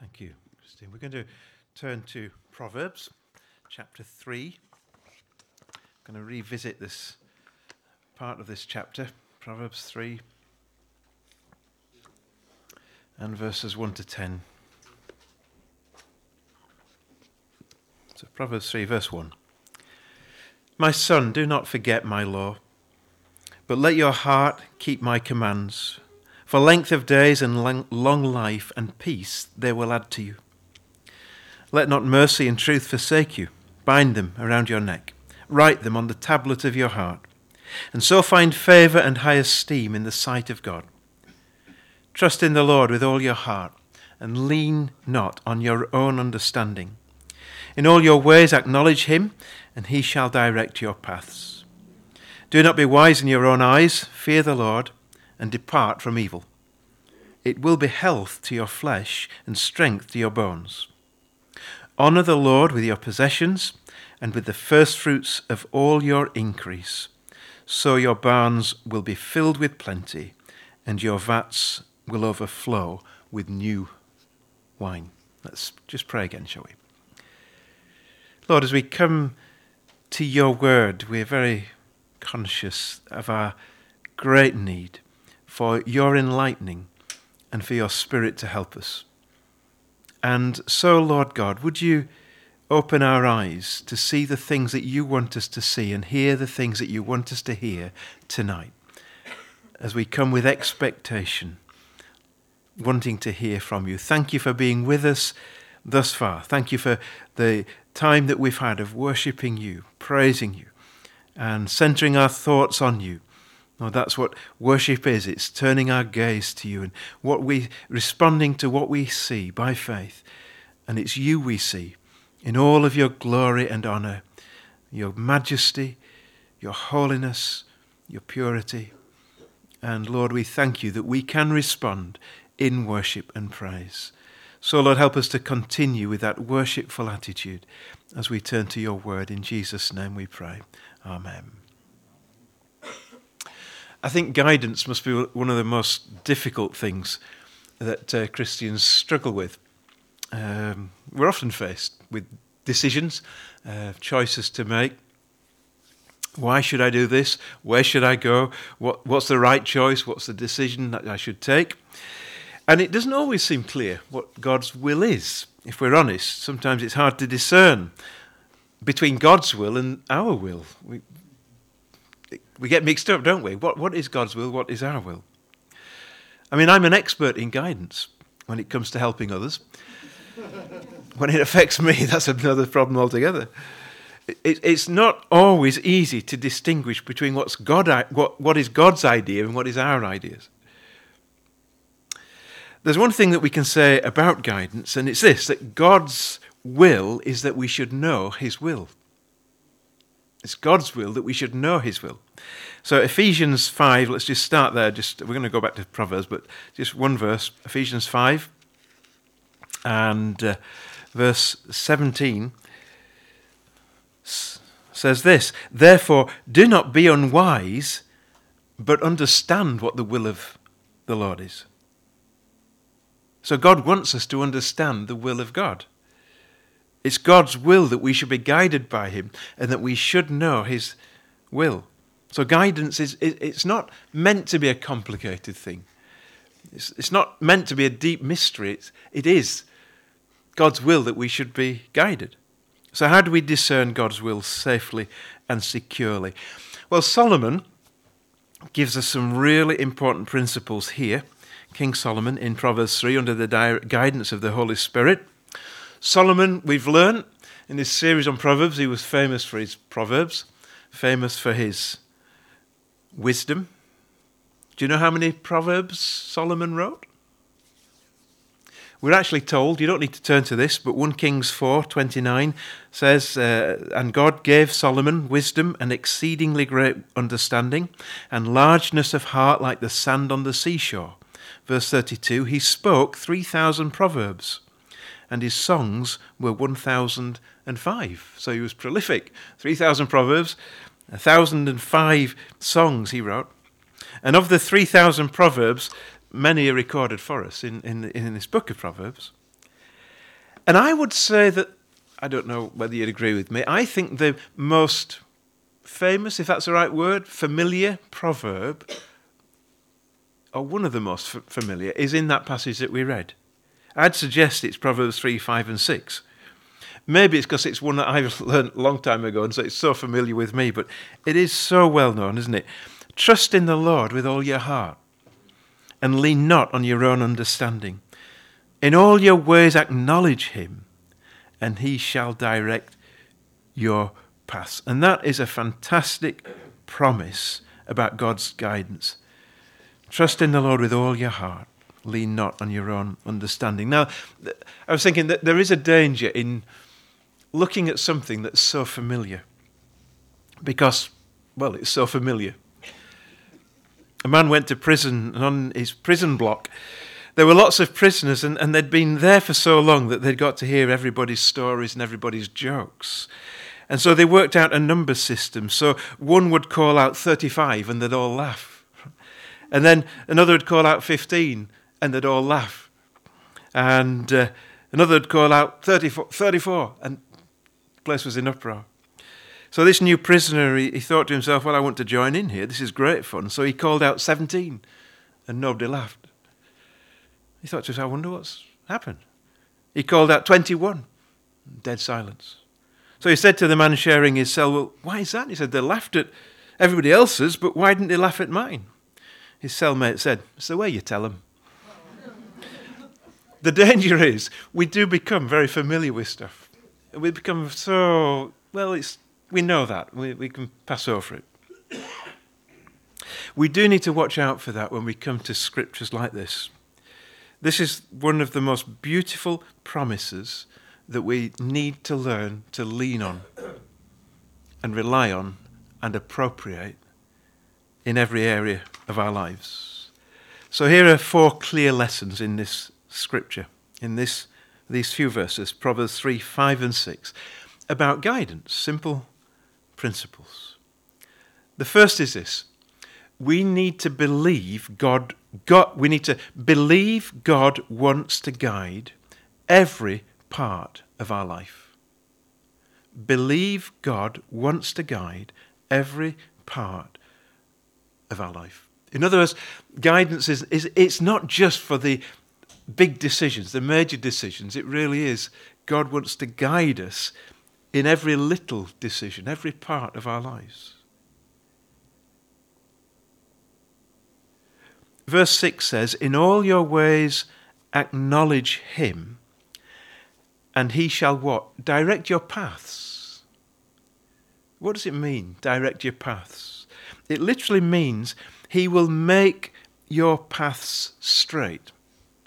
Thank you, Christine. We're going to turn to Proverbs chapter 3. I'm going to revisit this part of this chapter, Proverbs 3 and verses 1 to 10. So, Proverbs 3, verse 1. My son, do not forget my law, but let your heart keep my commands. For length of days and long life and peace they will add to you. Let not mercy and truth forsake you. Bind them around your neck. Write them on the tablet of your heart. And so find favour and high esteem in the sight of God. Trust in the Lord with all your heart, and lean not on your own understanding. In all your ways acknowledge him, and he shall direct your paths. Do not be wise in your own eyes. Fear the Lord and depart from evil. It will be health to your flesh and strength to your bones. Honour the Lord with your possessions and with the firstfruits of all your increase. So your barns will be filled with plenty, and your vats will overflow with new wine. Let's just pray again, shall we? Lord, as we come to your word, we're very conscious of our great need for your enlightening and for your Spirit to help us. And so, Lord God, would you open our eyes to see the things that you want us to see and hear the things that you want us to hear tonight as we come with expectation, wanting to hear from you. Thank you for being with us thus far. Thank you for the time that we've had of worshipping you, praising you, and centering our thoughts on you no, that's what worship is. It's turning our gaze to you and what we responding to what we see by faith. And it's you we see in all of your glory and honor, your majesty, your holiness, your purity. And Lord, we thank you that we can respond in worship and praise. So, Lord, help us to continue with that worshipful attitude as we turn to your word. In Jesus' name we pray. Amen. I think guidance must be one of the most difficult things that uh, Christians struggle with. Um, we're often faced with decisions, uh, choices to make. Why should I do this? Where should I go? What, what's the right choice? What's the decision that I should take? And it doesn't always seem clear what God's will is, if we're honest. Sometimes it's hard to discern between God's will and our will. We, we get mixed up, don't we? What, what is God's will? What is our will? I mean, I'm an expert in guidance when it comes to helping others. when it affects me, that's another problem altogether. It, it's not always easy to distinguish between what's God, what, what is God's idea and what is our ideas. There's one thing that we can say about guidance, and it's this that God's will is that we should know His will. It's God's will that we should know His will. So Ephesians 5, let's just start there. Just We're going to go back to Proverbs, but just one verse. Ephesians 5 and uh, verse 17 says this Therefore, do not be unwise, but understand what the will of the Lord is. So God wants us to understand the will of God. It's God's will that we should be guided by Him and that we should know His will. So guidance is it's not meant to be a complicated thing. It's, it's not meant to be a deep mystery. It's, it is God's will that we should be guided. So how do we discern God's will safely and securely? Well, Solomon gives us some really important principles here. King Solomon in Proverbs 3 under the guidance of the Holy Spirit. Solomon, we've learned in this series on Proverbs, he was famous for his Proverbs, famous for his wisdom. Do you know how many Proverbs Solomon wrote? We're actually told, you don't need to turn to this, but 1 Kings 4 29 says, uh, And God gave Solomon wisdom and exceedingly great understanding, and largeness of heart like the sand on the seashore. Verse 32 He spoke 3,000 proverbs and his songs were 1,005. So he was prolific. 3,000 proverbs, 1,005 songs he wrote. And of the 3,000 proverbs, many are recorded for us in, in, in this book of Proverbs. And I would say that, I don't know whether you'd agree with me, I think the most famous, if that's the right word, familiar proverb, or one of the most familiar, is in that passage that we read. I'd suggest it's Proverbs 3, 5, and 6. Maybe it's because it's one that I've learned a long time ago, and so it's so familiar with me, but it is so well known, isn't it? Trust in the Lord with all your heart, and lean not on your own understanding. In all your ways acknowledge him, and he shall direct your paths. And that is a fantastic promise about God's guidance. Trust in the Lord with all your heart. Lean not on your own understanding. Now, I was thinking that there is a danger in looking at something that's so familiar because, well, it's so familiar. A man went to prison, and on his prison block, there were lots of prisoners, and, and they'd been there for so long that they'd got to hear everybody's stories and everybody's jokes. And so they worked out a number system. So one would call out 35 and they'd all laugh. And then another would call out 15 and they'd all laugh. And uh, another would call out 34, 34 and place was in uproar. So this new prisoner, he, he, thought to himself, well, I want to join in here. This is great fun. So he called out 17, and nobody laughed. He thought to himself, I wonder what's happened. He called out 21, dead silence. So he said to the man sharing his cell, well, why is that? He said, they laughed at everybody else's, but why didn't they laugh at mine? His cellmate said, it's the way you tell them. the danger is we do become very familiar with stuff we become so well. It's we know that we we can pass over it. We do need to watch out for that when we come to scriptures like this. This is one of the most beautiful promises that we need to learn to lean on and rely on and appropriate in every area of our lives. So here are four clear lessons in this scripture, in this these few verses, Proverbs 3, 5, and 6, about guidance, simple principles. The first is this we need to believe God, God, we need to believe God wants to guide every part of our life. Believe God wants to guide every part of our life. In other words, guidance is, is it's not just for the big decisions, the major decisions, it really is. God wants to guide us in every little decision, every part of our lives. Verse 6 says, In all your ways acknowledge him, and he shall what? Direct your paths. What does it mean, direct your paths? It literally means he will make your paths straight.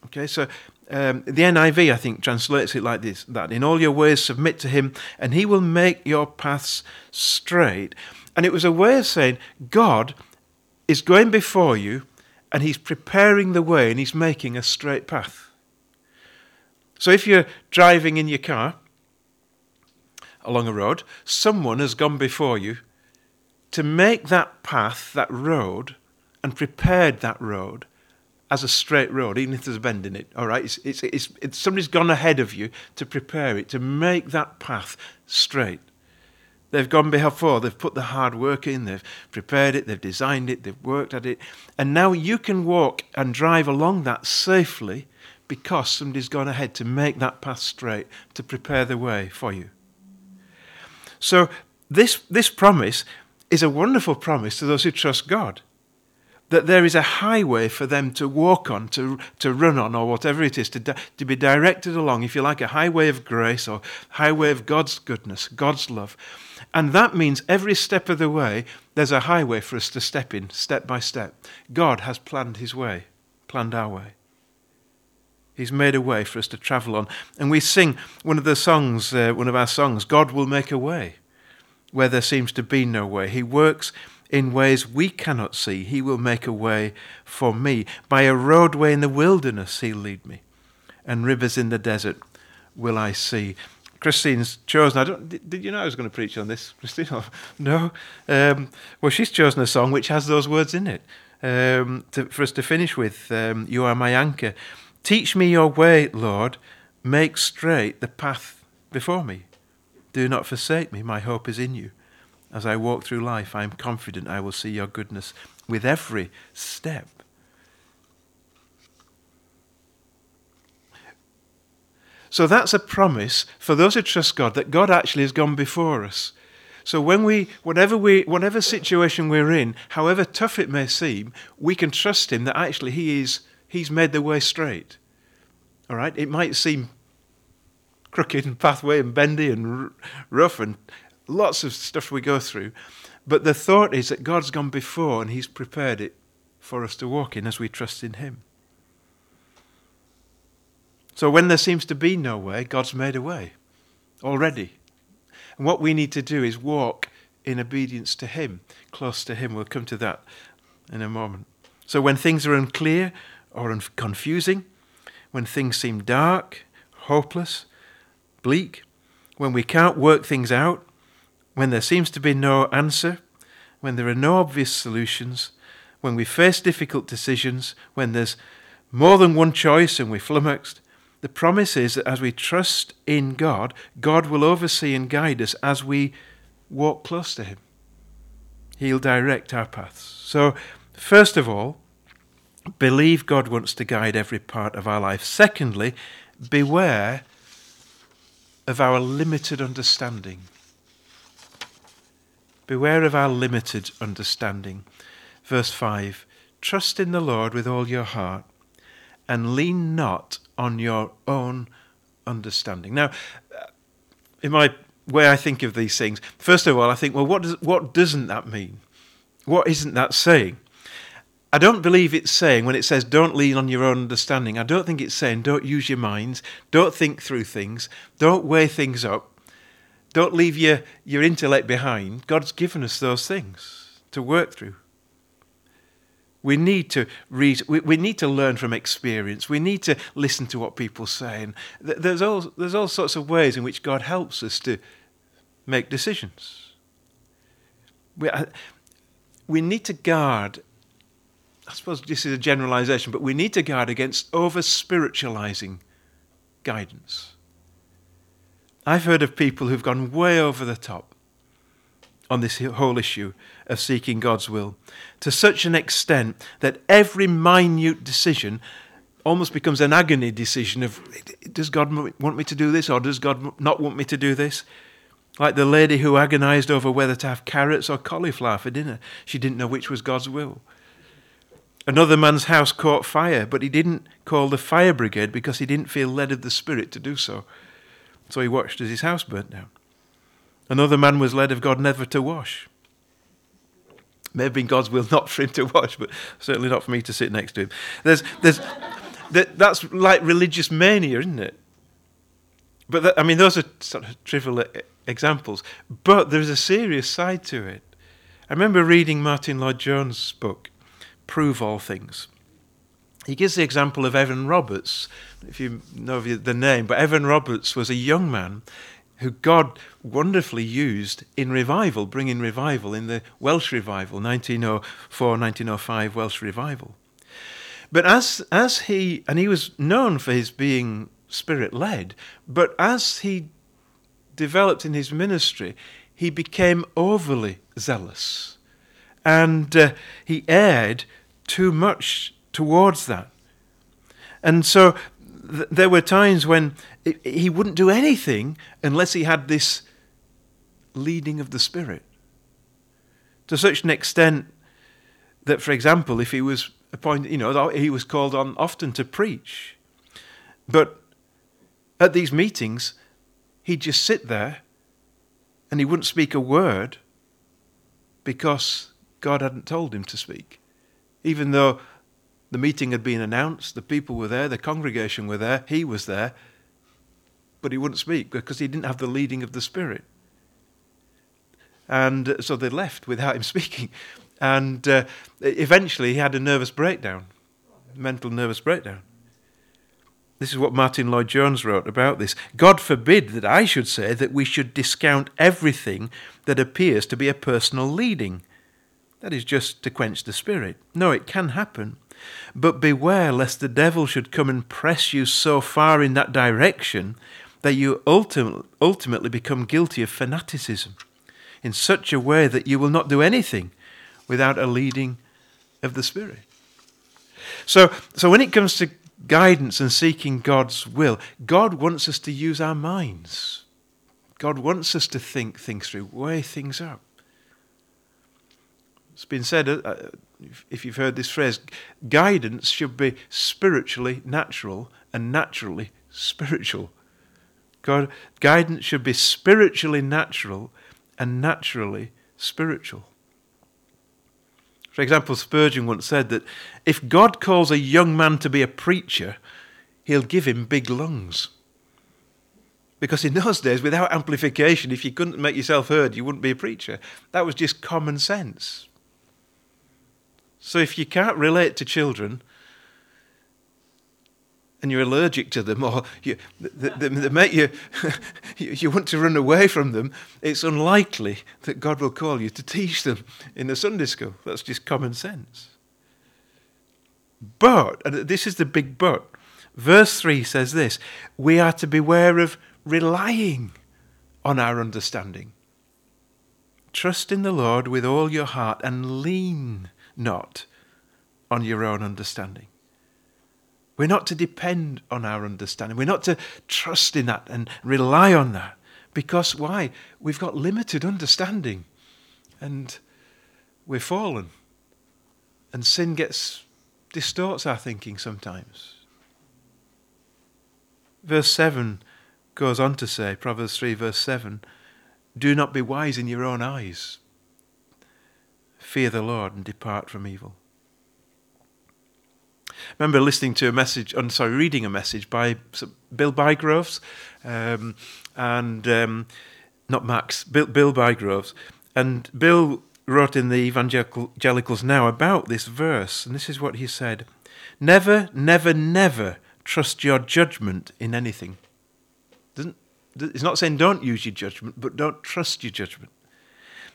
Okay, so um, the NIV, I think, translates it like this that in all your ways submit to him, and he will make your paths straight. And it was a way of saying, God is going before you, and he's preparing the way, and he's making a straight path. So if you're driving in your car along a road, someone has gone before you to make that path, that road, and prepared that road as a straight road, even if there's a bend in it. All right, it's, it's, it's, it's, somebody's gone ahead of you to prepare it, to make that path straight. They've gone before, they've put the hard work in, they've prepared it, they've designed it, they've worked at it, and now you can walk and drive along that safely because somebody's gone ahead to make that path straight, to prepare the way for you. So, this, this promise is a wonderful promise to those who trust God that there is a highway for them to walk on, to, to run on, or whatever it is, to, to be directed along, if you like, a highway of grace or highway of God's goodness, God's love. And that means every step of the way, there's a highway for us to step in, step by step. God has planned his way, planned our way. He's made a way for us to travel on. And we sing one of the songs, uh, one of our songs, God will make a way where there seems to be no way. He works in ways we cannot see. He will make a way for me. By a roadway in the wilderness, He'll lead me, and rivers in the desert will I see. Christine's chosen. I don't. Did, you know I was going to preach on this, Christine? no. Um, well, she's chosen a song which has those words in it um, to, for us to finish with. Um, you are my anchor. Teach me your way, Lord. Make straight the path before me. Do not forsake me. My hope is in you. As I walk through life, I am confident I will see your goodness with every step. So that's a promise for those who trust God that God actually has gone before us. So when we, whatever we, whatever situation we're in, however tough it may seem, we can trust Him that actually He is, He's made the way straight. All right, it might seem crooked and pathway and bendy and r- rough and lots of stuff we go through, but the thought is that God's gone before and He's prepared it for us to walk in as we trust in Him. So when there seems to be no way, God's made a way already. And what we need to do is walk in obedience to Him, close to Him. We'll come to that in a moment. So when things are unclear or confusing, when things seem dark, hopeless, bleak, when we can't work things out, when there seems to be no answer, when there are no obvious solutions, when we face difficult decisions, when there's more than one choice and we're flummoxed, the promise is that as we trust in God, God will oversee and guide us as we walk close to Him. He'll direct our paths. So, first of all, believe God wants to guide every part of our life. Secondly, beware of our limited understanding. Beware of our limited understanding. Verse 5 Trust in the Lord with all your heart and lean not on your own understanding. Now, uh, in my way I think of these things, first of all, I think, well, what, does, what doesn't that mean? What isn't that saying? I don't believe it's saying, when it says don't lean on your own understanding, I don't think it's saying don't use your minds, don't think through things, don't weigh things up, don't leave your, your intellect behind. God's given us those things to work through. We need to read, we, we need to learn from experience. We need to listen to what people say. And there's all, there's all sorts of ways in which God helps us to make decisions. We, uh, we need to guard, I suppose this is a generalization, but we need to guard against over spiritualizing guidance. I've heard of people who've gone way over the top on this whole issue of seeking God's will to such an extent that every minute decision almost becomes an agony decision of does God want me to do this or does God not want me to do this? Like the lady who agonized over whether to have carrots or cauliflower for dinner. She didn't know which was God's will. Another man's house caught fire, but he didn't call the fire brigade because he didn't feel led of the Spirit to do so. So he watched as his house burnt down. Another man was led of God never to wash. May have been God's will not for him to wash, but certainly not for me to sit next to him. There's, there's, that, that's like religious mania, isn't it? But that, I mean, those are sort of trivial examples. But there's a serious side to it. I remember reading Martyn Lloyd-Jones' book, Prove All Things. He gives the example of Evan Roberts, if you know the name, but Evan Roberts was a young man who God wonderfully used in revival, bringing revival in the Welsh revival, 1904 1905 Welsh revival. But as, as he, and he was known for his being spirit led, but as he developed in his ministry, he became overly zealous. And uh, he erred too much towards that. And so th- there were times when it, he wouldn't do anything unless he had this leading of the Spirit. To such an extent that, for example, if he was appointed, you know, he was called on often to preach. But at these meetings, he'd just sit there and he wouldn't speak a word because God hadn't told him to speak. Even though the meeting had been announced, the people were there, the congregation were there, he was there, but he wouldn't speak because he didn't have the leading of the Spirit. And so they left without him speaking. And uh, eventually he had a nervous breakdown, mental nervous breakdown. This is what Martyn Lloyd-Jones wrote about this. God forbid that I should say that we should discount everything that appears to be a personal leading. That is just to quench the spirit. No, it can happen. But beware lest the devil should come and press you so far in that direction that you ultimately become guilty of fanaticism in such a way that you will not do anything without a leading of the Spirit. So, so when it comes to guidance and seeking God's will, God wants us to use our minds. God wants us to think things through, weigh things up. It's been said, uh, uh if you've heard this phrase, guidance should be spiritually natural and naturally spiritual. God, guidance should be spiritually natural and naturally spiritual. For example, Spurgeon once said that if God calls a young man to be a preacher, he'll give him big lungs. Because in those days, without amplification, if you couldn't make yourself heard, you wouldn't be a preacher. That was just common sense. So if you can't relate to children, and you're allergic to them, or you, they, they make you, you want to run away from them, it's unlikely that God will call you to teach them in the Sunday school. That's just common sense. But, and this is the big but, verse 3 says this we are to beware of relying on our understanding. Trust in the Lord with all your heart and lean not on your own understanding. We're not to depend on our understanding. We're not to trust in that and rely on that. Because why? We've got limited understanding and we're fallen. And sin gets distorts our thinking sometimes. Verse 7 goes on to say, Proverbs 3, verse 7 Do not be wise in your own eyes. Fear the Lord and depart from evil. I remember listening to a message, I'm sorry, reading a message by Bill Bygroves, um, and um, not Max, Bill, Bill Bygroves. And Bill wrote in the Evangelicals Now about this verse, and this is what he said Never, never, never trust your judgment in anything. Doesn't, it's not saying don't use your judgment, but don't trust your judgment.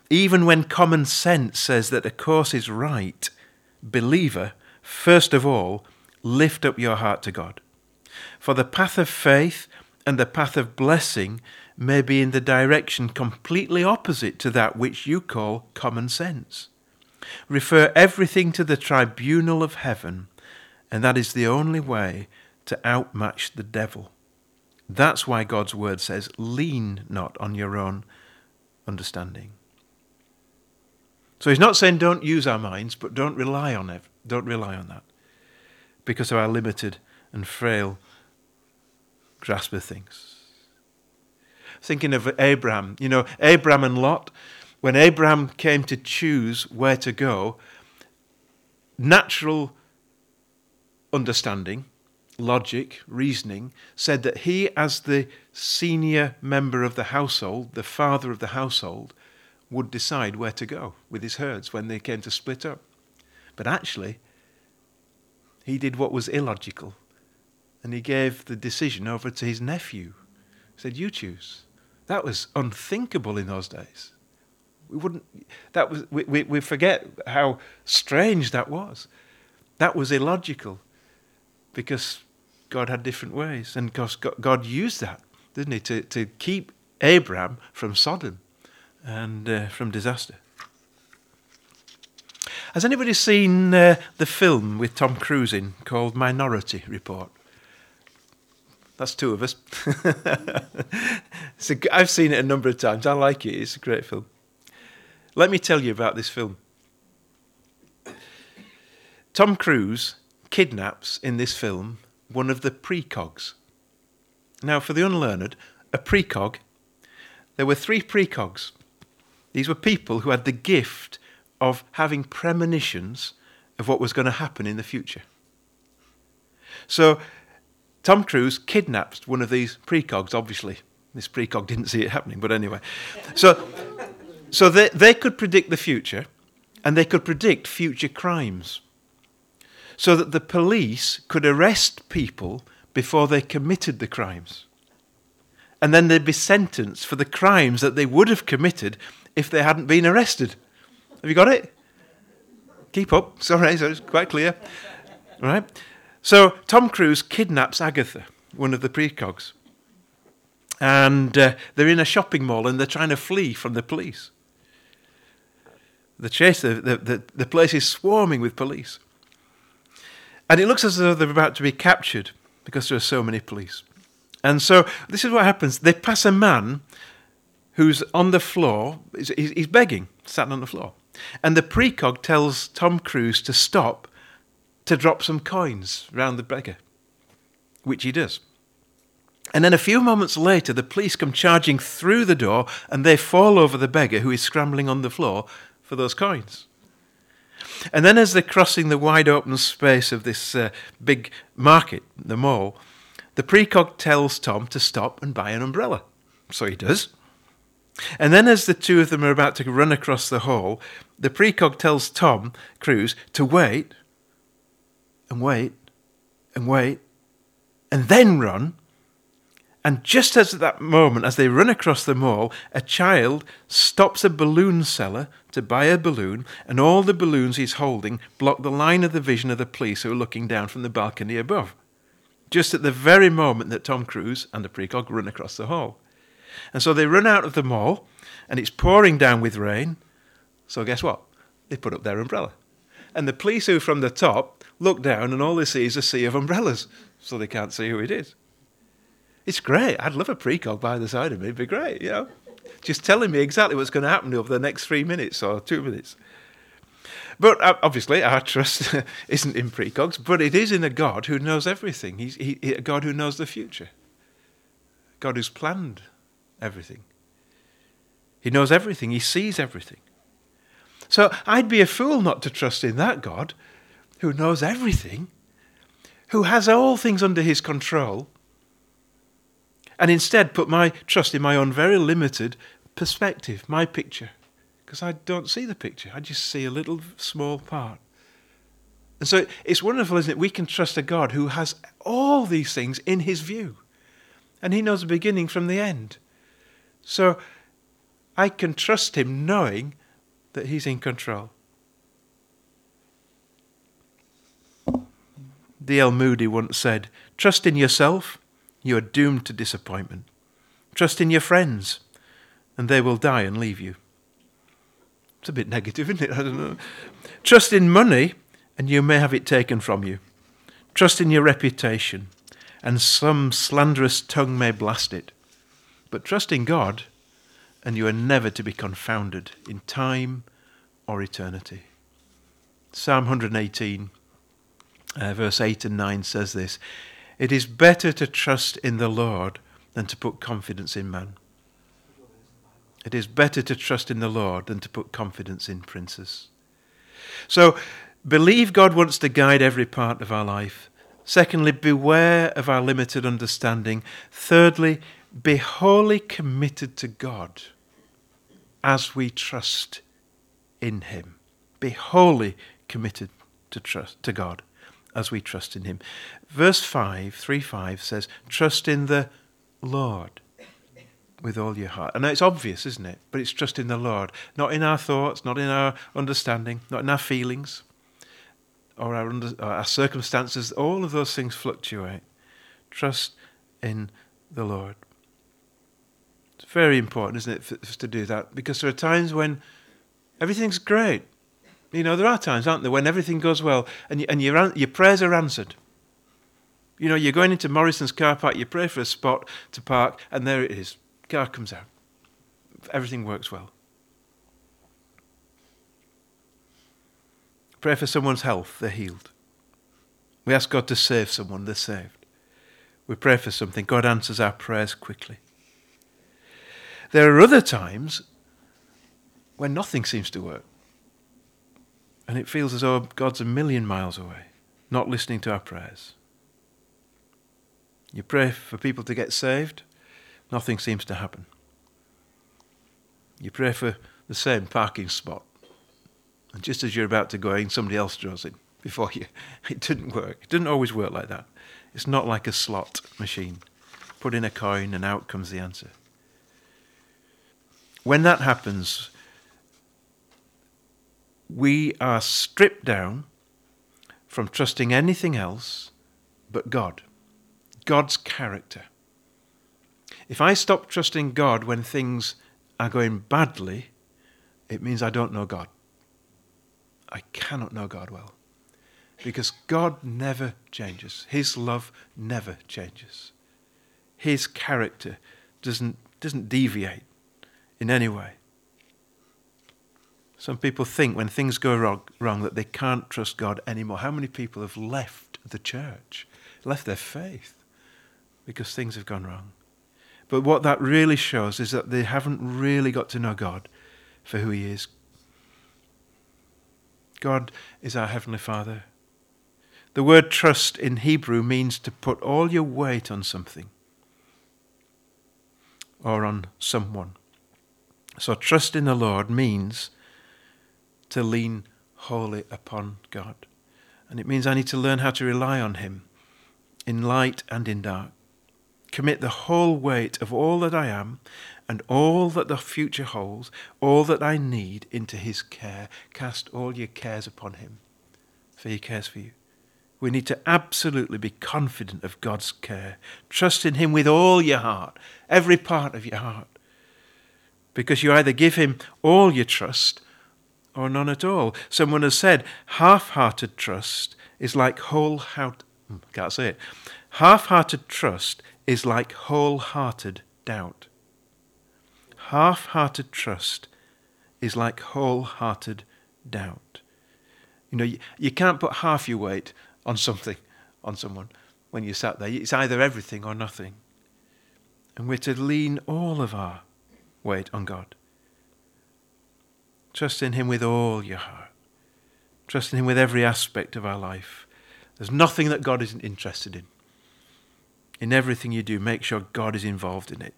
Even when common sense says that a course is right, believer, first of all, lift up your heart to God. For the path of faith and the path of blessing may be in the direction completely opposite to that which you call common sense. Refer everything to the tribunal of heaven, and that is the only way to outmatch the devil. That's why God's word says, lean not on your own understanding. So he's not saying don't use our minds, but don't rely on it. Don't rely on that because of our limited and frail grasp of things. Thinking of Abraham, you know, Abraham and Lot, when Abraham came to choose where to go, natural understanding, logic, reasoning said that he, as the senior member of the household, the father of the household, would decide where to go with his herds when they came to split up. But actually, he did what was illogical and he gave the decision over to his nephew. He said, You choose. That was unthinkable in those days. We wouldn't, that was, we, we, we forget how strange that was. That was illogical because God had different ways. And because God used that, didn't he, to, to keep Abraham from Sodom and uh, from disaster. Has anybody seen uh, the film with Tom Cruise in called Minority Report? That's two of us. a, I've seen it a number of times. I like it. It's a great film. Let me tell you about this film. Tom Cruise kidnaps in this film one of the precogs. Now, for the unlearned, a precog, there were three precogs these were people who had the gift of having premonitions of what was going to happen in the future. So Tom Cruise kidnapped one of these precogs, obviously. This precog didn't see it happening, but anyway. So, so they, they could predict the future and they could predict future crimes so that the police could arrest people before they committed the crimes. And then they'd be sentenced for the crimes that they would have committed if they hadn't been arrested. Have you got it? Keep up. Sorry, so it's quite clear. Right? So Tom Cruise kidnaps Agatha, one of the precogs. And uh, they're in a shopping mall and they're trying to flee from the police. The chase, the, the, the, the place is swarming with police. And it looks as though they're about to be captured because there are so many police. And so this is what happens. They pass a man who's on the floor, he's, begging, sat on the floor. And the precog tells Tom Cruise to stop to drop some coins round the beggar, which he does. And then a few moments later, the police come charging through the door and they fall over the beggar who is scrambling on the floor for those coins. And then, as they're crossing the wide open space of this uh, big market, the mall, the precog tells Tom to stop and buy an umbrella. So he does. And then, as the two of them are about to run across the hall, the precog tells Tom Cruise to wait and wait and wait and then run and just as at that moment, as they run across the mall, a child stops a balloon seller to buy a balloon, and all the balloons he's holding block the line of the vision of the police who are looking down from the balcony above. Just at the very moment that Tom Cruise and the precog run across the hall. And so they run out of the mall, and it's pouring down with rain. So guess what? They put up their umbrella. And the police who from the top look down, and all they see is a sea of umbrellas, so they can't see who it is. It's great. I'd love a precog by the side of me. It'd be great, you know. Just telling me exactly what's going to happen over the next three minutes or two minutes. But uh, obviously, our trust isn't in precogs, but it is in a God who knows everything. He's he, a God who knows the future. God who's planned everything. He knows everything. He sees everything. So I'd be a fool not to trust in that God who knows everything, who has all things under his control, and instead put my trust in my own very limited perspective, my picture, because I don't see the picture. I just see a little small part. And so it's wonderful, isn't it? We can trust a God who has all these things in his view. And he knows the beginning from the end. So I can trust him knowing that he's in control. D.L. Moody once said, Trust in yourself you are doomed to disappointment. Trust in your friends, and they will die and leave you. It's a bit negative, isn't it? I don't know. Trust in money, and you may have it taken from you. Trust in your reputation, and some slanderous tongue may blast it. But trust in God, and you are never to be confounded in time or eternity. Psalm 118, uh, verse 8 and 9 says this it is better to trust in the Lord than to put confidence in man. It is better to trust in the Lord than to put confidence in princes. So, believe God wants to guide every part of our life. Secondly, beware of our limited understanding. Thirdly, be wholly committed to God as we trust in Him. Be wholly committed to trust to God as we trust in him. Verse 5, 3 5 says, Trust in the Lord with all your heart. And it's obvious, isn't it? But it's trust in the Lord, not in our thoughts, not in our understanding, not in our feelings or our, under, or our circumstances. All of those things fluctuate. Trust in the Lord. It's very important, isn't it, for us to do that? Because there are times when everything's great you know, there are times, aren't there, when everything goes well and, and your, your prayers are answered. You know, you're going into Morrison's car park, you pray for a spot to park, and there it is. Car comes out. Everything works well. Pray for someone's health, they're healed. We ask God to save someone, they're saved. We pray for something, God answers our prayers quickly. There are other times when nothing seems to work. And it feels as though God's a million miles away, not listening to our prayers. You pray for people to get saved, nothing seems to happen. You pray for the same parking spot, and just as you're about to go in, somebody else draws in before you. It didn't work. It didn't always work like that. It's not like a slot machine. Put in a coin, and out comes the answer. When that happens, we are stripped down, from trusting anything else but God, God's character. If I stop trusting God when things are going badly, it means I don't know God. I cannot know God well. Because God never changes. His love never changes. His character doesn't, doesn't deviate in any way. Some people think when things go wrong, wrong that they can't trust God anymore. How many people have left the church, left their faith because things have gone wrong? But what that really shows is that they haven't really got to know God for who He is. God is our Heavenly Father. The word trust in Hebrew means to put all your weight on something or on someone. So, trust in the Lord means to lean wholly upon God. And it means I need to learn how to rely on Him in light and in dark. Commit the whole weight of all that I am and all that the future holds, all that I need into His care. Cast all your cares upon Him, for He cares for you. We need to absolutely be confident of God's care. Trust in Him with all your heart, every part of your heart. Because you either give Him all your trust or none at all. Someone has said half hearted trust is like whole-hearted, hmm, can't say it. Half hearted trust is like whole-hearted doubt. Half-hearted trust is like whole-hearted doubt. You know, you, you can't put half your weight on something, on someone, when you sat there. It's either everything or nothing. And we're to lean all of our weight on God. Trust in Him with all your heart. Trust in Him with every aspect of our life. There's nothing that God isn't interested in. In everything you do, make sure God is involved in it.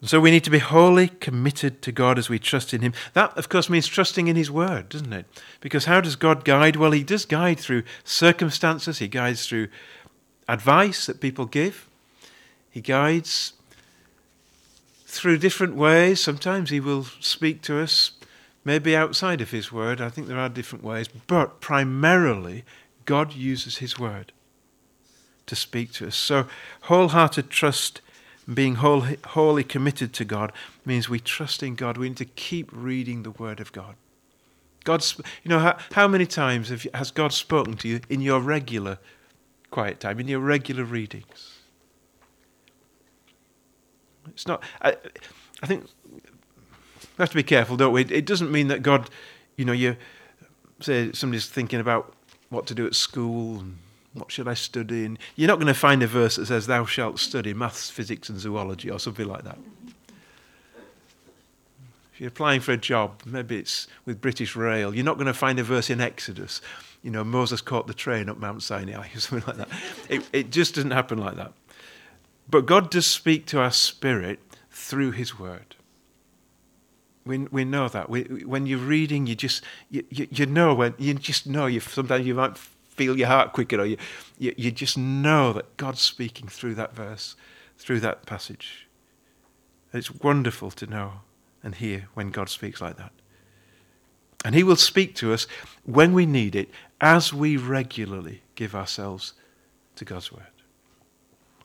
And so we need to be wholly committed to God as we trust in Him. That, of course, means trusting in His Word, doesn't it? Because how does God guide? Well, He does guide through circumstances, He guides through advice that people give, He guides through different ways. Sometimes He will speak to us, maybe outside of His Word. I think there are different ways, but primarily, God uses His Word to speak to us. So, wholehearted trust being wholly, wholly committed to God means we trust in God. We need to keep reading the Word of God. God's, you know, how, how many times have, has God spoken to you in your regular quiet time, in your regular readings? It's not. I, I think we have to be careful, don't we? It doesn't mean that God, you know, you say somebody's thinking about what to do at school and what should I study? And you're not going to find a verse that says, Thou shalt study maths, physics, and zoology, or something like that. If you're applying for a job, maybe it's with British Rail, you're not going to find a verse in Exodus. You know, Moses caught the train up Mount Sinai, or something like that. It, it just doesn't happen like that. But God does speak to our spirit through His Word. We, we know that. We, when you're reading, you just you, you, you know when you just know you sometimes you might feel your heart quicken, or you, you, you just know that God's speaking through that verse, through that passage. It's wonderful to know and hear when God speaks like that. And He will speak to us when we need it, as we regularly give ourselves to God's Word.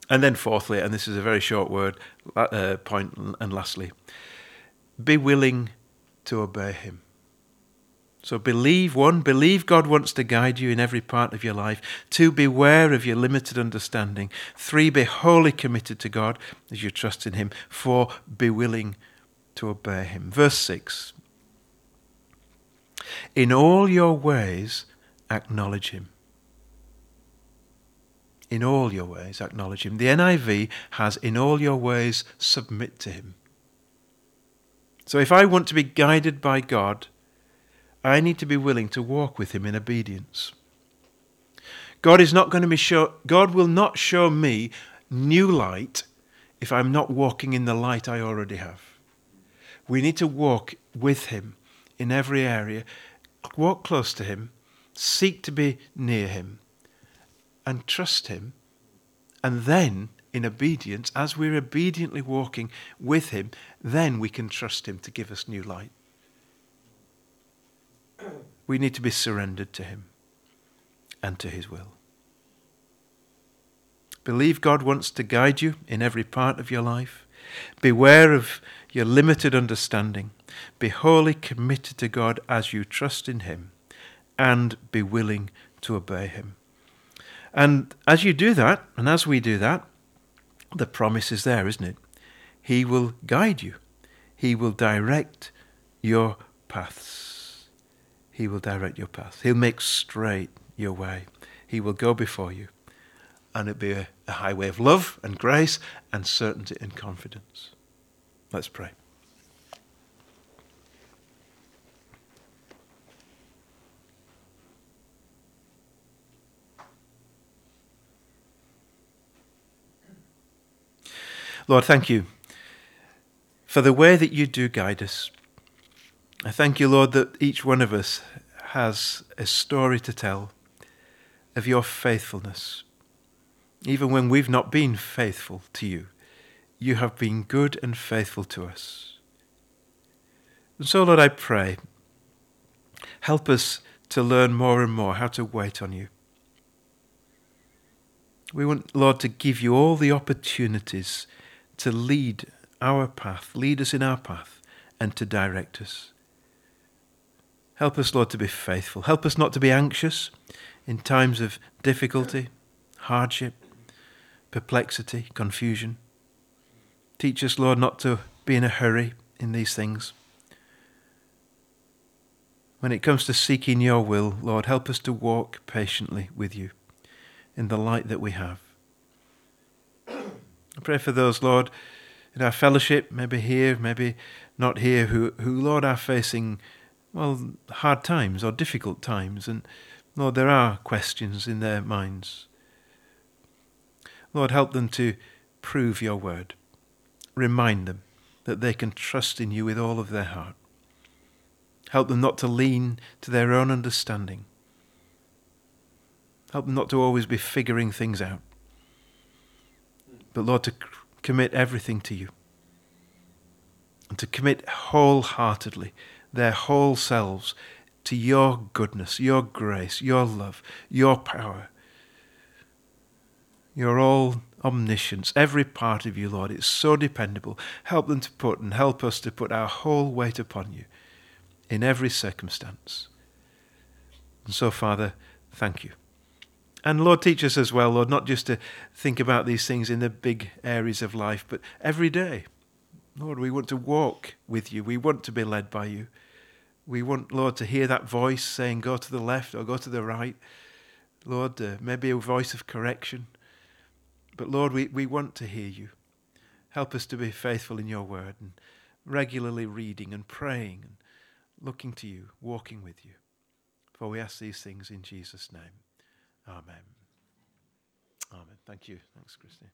And then, fourthly, and this is a very short word, uh, point, and lastly, be willing to obey Him. So believe one, believe God wants to guide you in every part of your life. Two, beware of your limited understanding. Three, be wholly committed to God as you trust in Him. Four, be willing to obey Him. Verse 6 In all your ways, acknowledge Him. In all your ways, acknowledge Him. The NIV has, in all your ways, submit to Him. So if I want to be guided by God, I need to be willing to walk with him in obedience. God is not going to be show, God will not show me new light if I'm not walking in the light I already have. We need to walk with him in every area, walk close to him, seek to be near him, and trust him. And then, in obedience, as we're obediently walking with him, then we can trust him to give us new light. We need to be surrendered to Him. and to his will. Believe God wants to guide you in every part of your life. Beware of your limited understanding. Be wholly committed to God as you trust in Him and be willing to obey Him. And as you do that, and as we do that, the promise is there, isn't it? He will guide you, He will direct your paths. He will direct your path. He'll make straight your way. He will go before you. And it'll be a, a highway of love and grace and certainty and confidence. Let's pray. Lord, thank you for the way that you do guide us. I thank you, Lord, that each one of us has a story to tell of your faithfulness. Even when we've not been faithful to you, you have been good and faithful to us. And so, Lord, I pray, help us to learn more and more how to wait on you. We want, Lord, to give you all the opportunities to lead our path, lead us in our path, and to direct us. Help us, Lord, to be faithful. Help us not to be anxious in times of difficulty, hardship, perplexity, confusion. Teach us, Lord, not to be in a hurry in these things. When it comes to seeking your will, Lord, help us to walk patiently with you in the light that we have. I pray for those, Lord, in our fellowship, maybe here, maybe not here, who, who Lord, are facing, well, hard times or difficult times. And, Lord, there are questions in their minds. Lord, help them to prove your word. Remind them that they can trust in you with all of their heart. Help them not to lean to their own understanding. Help them not to always be figuring things out but Lord, to commit everything to you. And to commit wholeheartedly their whole selves to your goodness, your grace, your love, your power. Your all omniscience, every part of you, Lord, it's so dependable. Help them to put and help us to put our whole weight upon you in every circumstance. And so, Father, thank you. And Lord, teach us as well, Lord, not just to think about these things in the big areas of life, but every day. Lord, we want to walk with you. We want to be led by you. We want, Lord, to hear that voice saying, go to the left or go to the right. Lord, uh, maybe a voice of correction. But Lord, we, we want to hear you. Help us to be faithful in your word and regularly reading and praying and looking to you, walking with you. For we ask these things in Jesus' name. Amen. Amen. Thank you. Thanks, Christy.